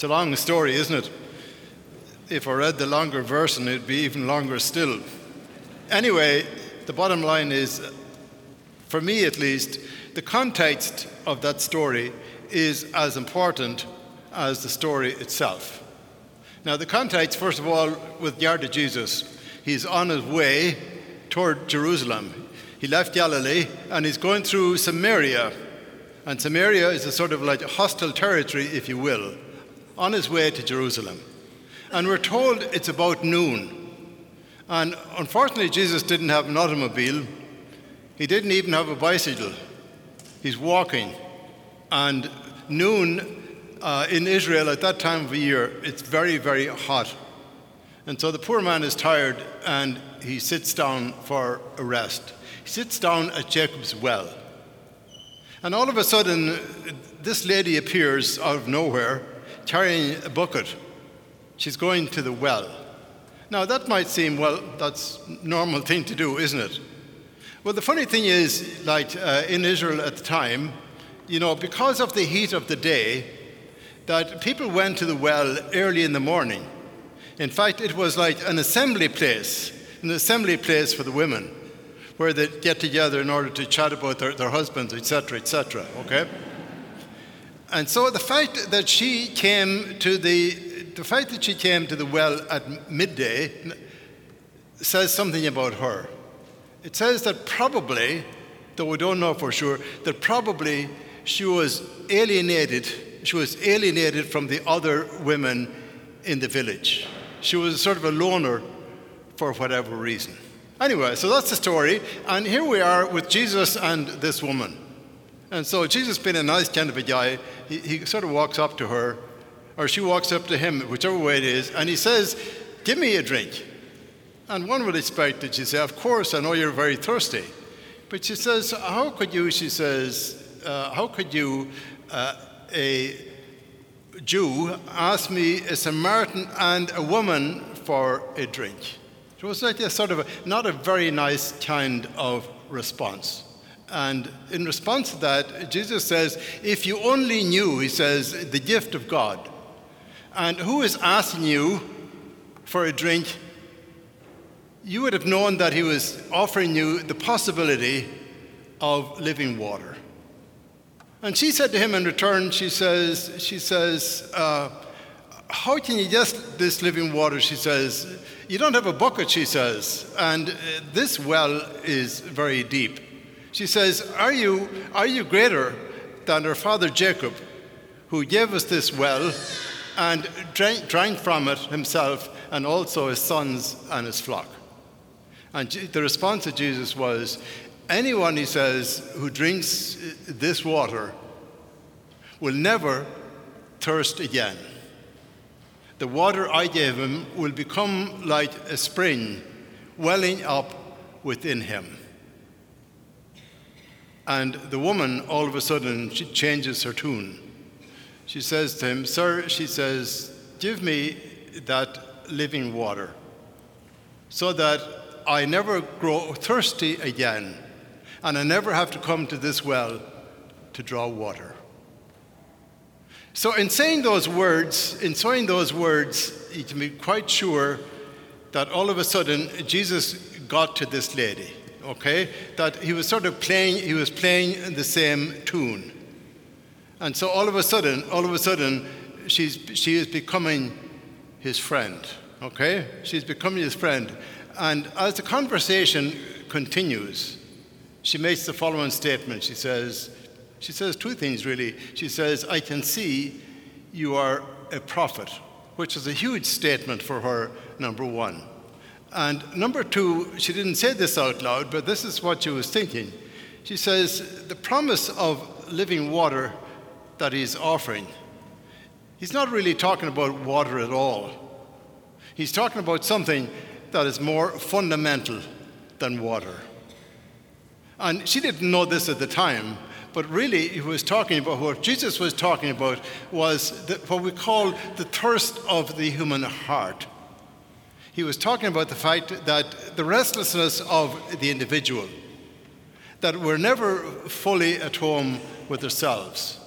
It's a long story, isn't it? If I read the longer version, it'd be even longer still. Anyway, the bottom line is, for me at least, the context of that story is as important as the story itself. Now, the context, first of all, with Yard of Jesus, he's on his way toward Jerusalem. He left Galilee and he's going through Samaria. And Samaria is a sort of like hostile territory, if you will, on his way to Jerusalem. And we're told it's about noon. And unfortunately, Jesus didn't have an automobile, he didn't even have a bicycle. He's walking. And noon uh, in Israel at that time of the year, it's very, very hot. And so the poor man is tired and he sits down for a rest. He sits down at Jacob's well. And all of a sudden, this lady appears out of nowhere carrying a bucket. She's going to the well. Now, that might seem, well, that's normal thing to do, isn't it? Well, the funny thing is, like uh, in Israel at the time, you know, because of the heat of the day, that people went to the well early in the morning. In fact, it was like an assembly place, an assembly place for the women, where they'd get together in order to chat about their, their husbands, etc., etc., okay? And so the fact that she came to the, the fact that she came to the well at midday says something about her. It says that probably, though we don't know for sure, that probably she was alienated she was alienated from the other women in the village. She was sort of a loner for whatever reason. Anyway, so that's the story. And here we are with Jesus and this woman. And so Jesus, being a nice kind of a guy, he, he sort of walks up to her, or she walks up to him, whichever way it is, and he says, Give me a drink. And one would expect that she say, Of course, I know you're very thirsty. But she says, How could you, she says, uh, how could you uh, a Jew ask me, a Samaritan and a woman, for a drink. It was like a sort of a, not a very nice kind of response. And in response to that, Jesus says, If you only knew, he says, the gift of God, and who is asking you for a drink, you would have known that he was offering you the possibility of living water. And she said to him in return, she says, she says, uh, how can you get this living water? She says, you don't have a bucket, she says, and uh, this well is very deep. She says, are you, are you greater than our father Jacob, who gave us this well and drank, drank from it himself and also his sons and his flock? And the response of Jesus was, Anyone, he says, who drinks uh, this water will never thirst again. The water I gave him will become like a spring welling up within him. And the woman, all of a sudden, she changes her tune. She says to him, Sir, she says, give me that living water so that I never grow thirsty again and I never have to come to this well to draw water. So, in saying those words, in saying those words, you can be quite sure that all of a sudden Jesus got to this lady, okay? That he was sort of playing, he was playing the same tune. And so all of a sudden, all of a sudden, she's, she is becoming his friend, okay? She's becoming his friend. And as the conversation continues, she makes the following statement. She says, she says two things really. She says, I can see you are a prophet, which is a huge statement for her, number one. And number two, she didn't say this out loud, but this is what she was thinking. She says, the promise of living water that he's offering, he's not really talking about water at all. He's talking about something that is more fundamental than water. And she didn't know this at the time, but really he was talking about what Jesus was talking about was the, what we call the thirst of the human heart. He was talking about the fact that the restlessness of the individual, that we're never fully at home with ourselves.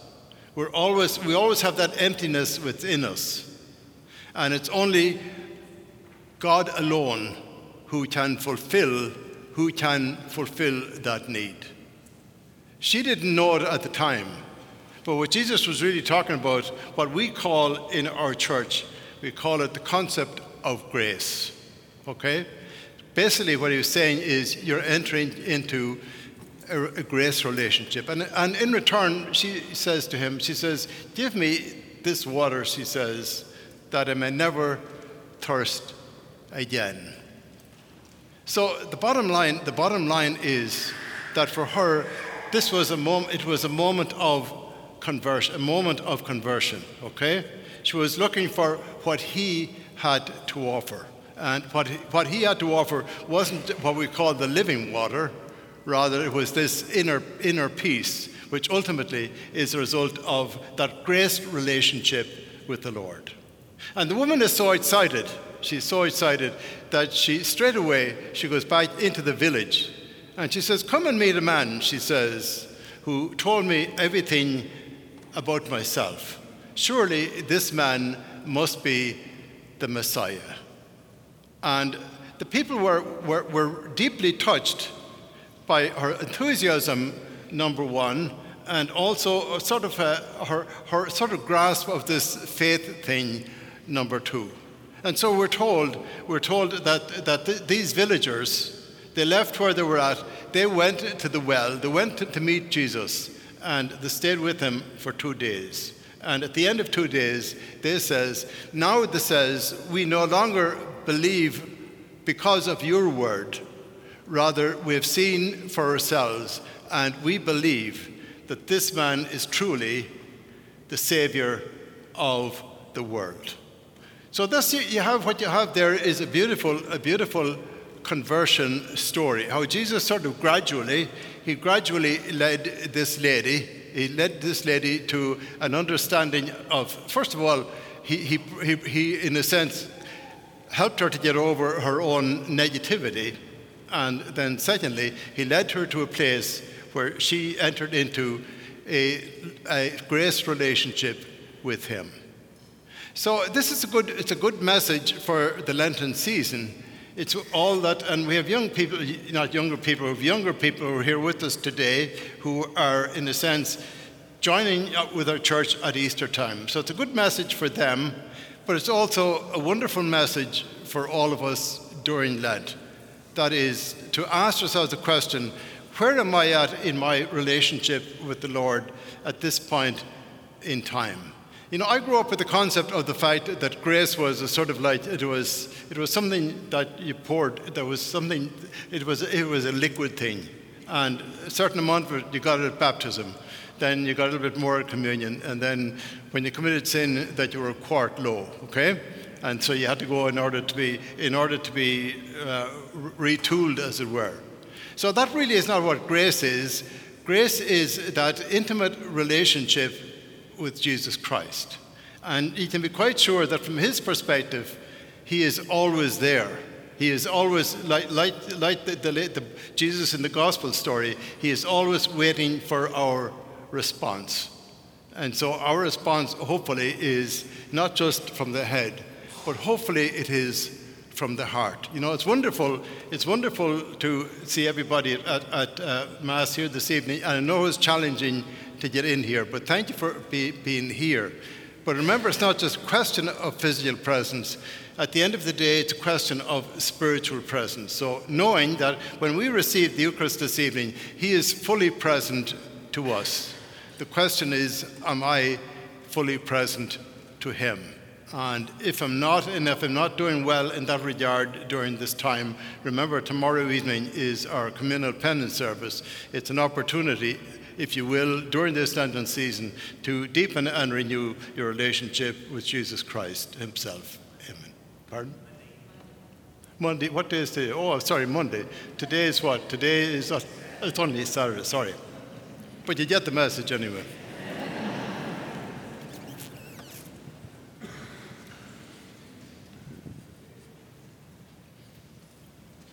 We're always, we always have that emptiness within us. And it's only God alone who can fulfill, who can fulfill that need. She didn't know it at the time. But what Jesus was really talking about, what we call in our church, we call it the concept of grace. Okay? Basically, what he was saying is you're entering into a, a grace relationship. And, and in return, she says to him, she says, Give me this water, she says, that I may never thirst again. So the bottom line, the bottom line is that for her, this was a moment, it was a moment of conversion, a moment of conversion, okay? She was looking for what he had to offer. And what he, what he had to offer wasn't what we call the living water, rather, it was this inner, inner peace, which ultimately is a result of that grace relationship with the Lord. And the woman is so excited, she's so excited that she straight away she goes back into the village and she says, Come and meet a man, she says, who told me everything about myself. Surely this man must be the Messiah. And the people were, were, were deeply touched by her enthusiasm, number one, and also sort of a, her, her sort of grasp of this faith thing, number two. And so we're told, we're told that, that th- these villagers, they left where they were at, they went to the well, they went to, to meet Jesus, and they stayed with him for two days. And at the end of two days, they says, now they says, we no longer believe because of your word. Rather, we have seen for ourselves, and we believe that this man is truly the Savior of the world. So this you have what you have there is a beautiful, a beautiful conversion story. How Jesus sort of gradually, he gradually led this lady, he led this lady to an understanding of, first of all, he, he, he, he in a sense, helped her to get over her own negativity. And then, secondly, he led her to a place where she entered into a, a grace relationship with him. So this is a good, it's a good message for the Lenten season. It's all that, and we have young people, not younger people, we have younger people who are here with us today who are, in a sense, joining up with our church at Easter time. So it's a good message for them, but it's also a wonderful message for all of us during Lent. That is, to ask ourselves the question where am I at in my relationship with the Lord at this point in time? You know, I grew up with the concept of the fact that grace was a sort of like it was it was something that you poured. There was something. It was it was a liquid thing, and a certain amount of it you got it at baptism. Then you got a little bit more at communion, and then when you committed sin, that you were a quart low. Okay, and so you had to go in order to be in order to be uh, retooled, as it were. So that really is not what grace is. Grace is that intimate relationship with Jesus Christ. And you can be quite sure that from his perspective, he is always there. He is always, like, like, like the, the, the, Jesus in the gospel story, he is always waiting for our response. And so our response, hopefully, is not just from the head, but hopefully it is from the heart. You know, it's wonderful. It's wonderful to see everybody at, at uh, Mass here this evening. I know it's challenging to get in here, but thank you for be, being here. But remember, it's not just a question of physical presence. At the end of the day, it's a question of spiritual presence. So, knowing that when we receive the Eucharist this evening, He is fully present to us. The question is, am I fully present to Him? And if I'm not, and if I'm not doing well in that regard during this time, remember tomorrow evening is our communal penance service. It's an opportunity if you will, during this Lenten season to deepen and renew your relationship with Jesus Christ Himself. Amen. Pardon? Monday. What day is today? Oh, sorry, Monday. Today is what? Today is, uh, it's only Saturday, sorry. But you get the message anyway.